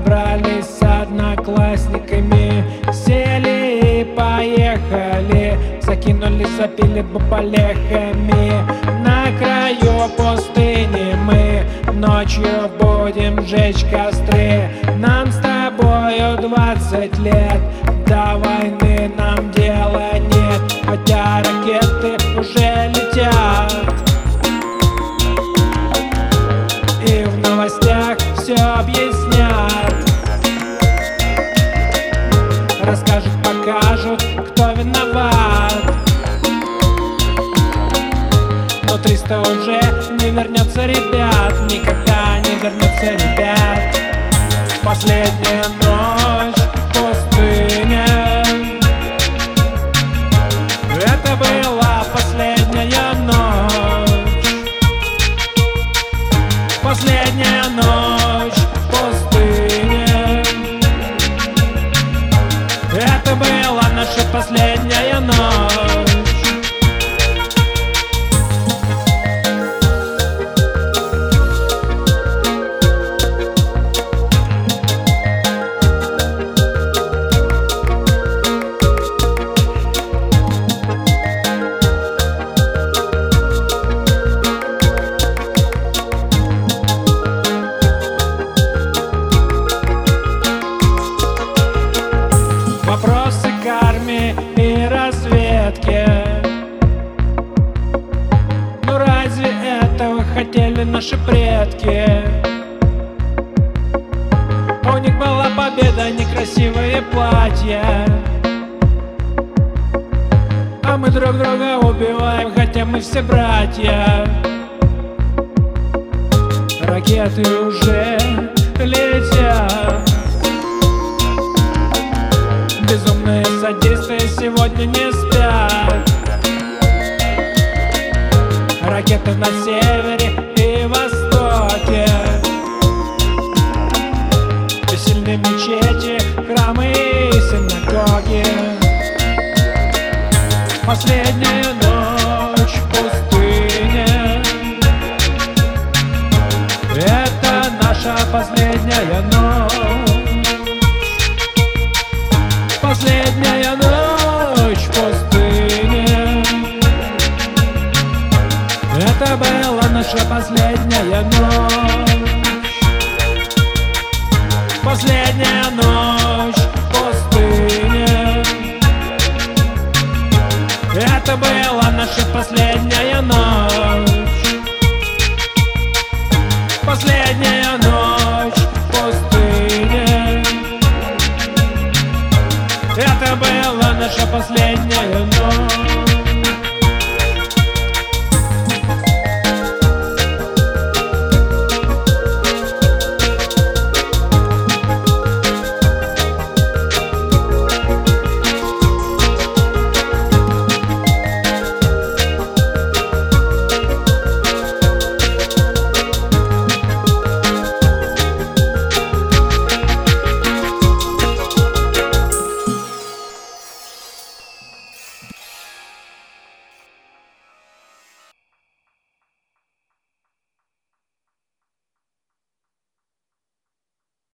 собрались с одноклассниками Сели и поехали. Закинули сопили бабалехами На краю пустыни мы Ночью будем жечь костры. Нам с тобою двадцать лет До войны нам дела нет. Хотя ракеты уже летят. И в новостях все объявляют кто виноват Но 300 уже не вернется, ребят Никогда не вернется, ребят. Последняя ночь в пустыне. Это была Вопросы к армии и разведке. Ну разве этого хотели наши предки? У них была победа, некрасивые платья. А мы друг друга убиваем, хотя мы все братья. Ракеты уже спят Ракеты на севере и востоке. Бессильные мечети, храмы и синагоги. Последняя Это была наша последняя ночь. Последняя ночь в пустыне. Это была наша последняя ночь. Последняя ночь в пустыне. Это была наша последняя ночь